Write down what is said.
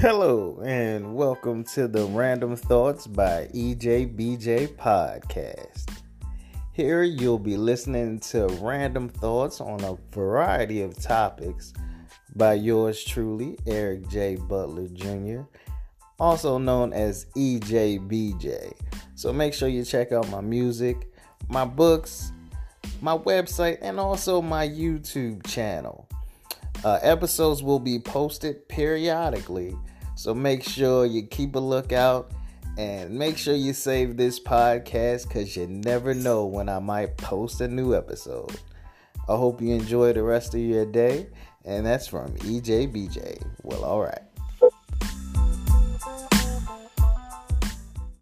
Hello, and welcome to the Random Thoughts by EJBJ podcast. Here you'll be listening to random thoughts on a variety of topics by yours truly, Eric J. Butler Jr., also known as EJBJ. So make sure you check out my music, my books, my website, and also my YouTube channel. Uh, episodes will be posted periodically, so make sure you keep a lookout and make sure you save this podcast because you never know when I might post a new episode. I hope you enjoy the rest of your day, and that's from EJBJ. Well, all right.